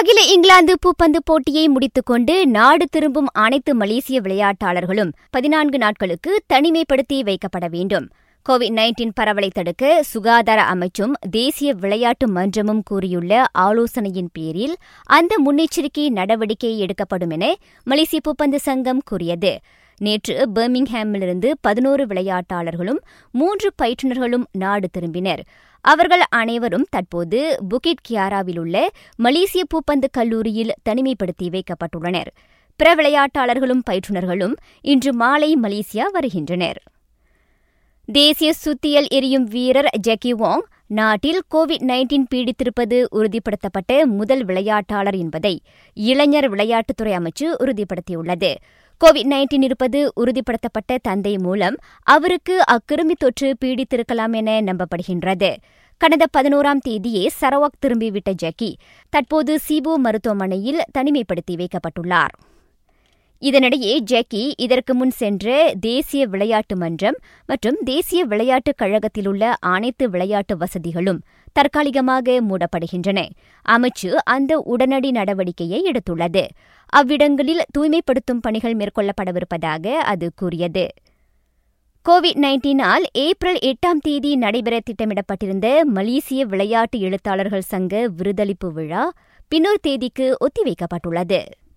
அகில இங்கிலாந்து பூப்பந்து போட்டியை முடித்துக்கொண்டு நாடு திரும்பும் அனைத்து மலேசிய விளையாட்டாளர்களும் பதினான்கு நாட்களுக்கு தனிமைப்படுத்தி வைக்கப்பட வேண்டும். கோவிட் நைன்டீன் பரவலை தடுக்க சுகாதார அமைச்சும் தேசிய விளையாட்டு மன்றமும் கூறியுள்ள ஆலோசனையின் பேரில் அந்த முன்னெச்சரிக்கை நடவடிக்கை எடுக்கப்படும் என மலேசிய பூப்பந்து சங்கம் கூறியது. நேற்று பர்மிங்ஹாமிலிருந்து பதினோரு விளையாட்டாளர்களும் மூன்று பயிற்றுநர்களும் நாடு திரும்பினர். அவர்கள் அனைவரும் தற்போது புகிட் கியாராவில் உள்ள மலேசிய பூப்பந்து கல்லூரியில் தனிமைப்படுத்தி வைக்கப்பட்டுள்ளனர். பிற விளையாட்டாளர்களும் பயிற்றுநர்களும் இன்று மாலை மலேசியா வருகின்றனர். தேசிய சுத்தியல் எரியும் வீரர் ஜெக்கி வாங் நாட்டில் கோவிட் நைன்டீன் பீடித்திருப்பது உறுதிப்படுத்தப்பட்ட முதல் விளையாட்டாளர் என்பதை இளைஞர் விளையாட்டுத்துறை அமைச்சு உறுதிப்படுத்தியுள்ளது. கோவிட் நைன்டீன் இருப்பது உறுதிப்படுத்தப்பட்ட தந்தை மூலம் அவருக்கு அக்கிருமி தொற்று பீடித்திருக்கலாம் என நம்பப்படுகின்றது. கடந்த பதினோராம் தேதியே சரவாக் திரும்பிவிட்ட ஜக்கி தற்போது சிபோ மருத்துவமனையில் தனிமைப்படுத்தி வைக்கப்பட்டுள்ளார். இதனிடையே ஜெக்கி இதற்கு முன் சென்ற தேசிய விளையாட்டு மன்றம் மற்றும் தேசிய விளையாட்டுக் கழகத்தில் உள்ள அனைத்து விளையாட்டு வசதிகளும் தற்காலிகமாக மூடப்படுகின்றன. அமைச்சு அந்த உடனடி நடவடிக்கையை எடுத்துள்ளது. அவ்விடங்களில் தூய்மைப்படுத்தும் பணிகள் மேற்கொள்ளப்படவிருப்பதாக அது கூறியது. கோவிட் நைன்டீனால் ஏப்ரல் எட்டாம் தேதி நடைபெற திட்டமிடப்பட்டிருந்த மலேசிய விளையாட்டு எழுத்தாளர்கள் சங்க விருதளிப்பு விழா பின்னொரு தேதிக்கு ஒத்திவைக்கப்பட்டுள்ளது.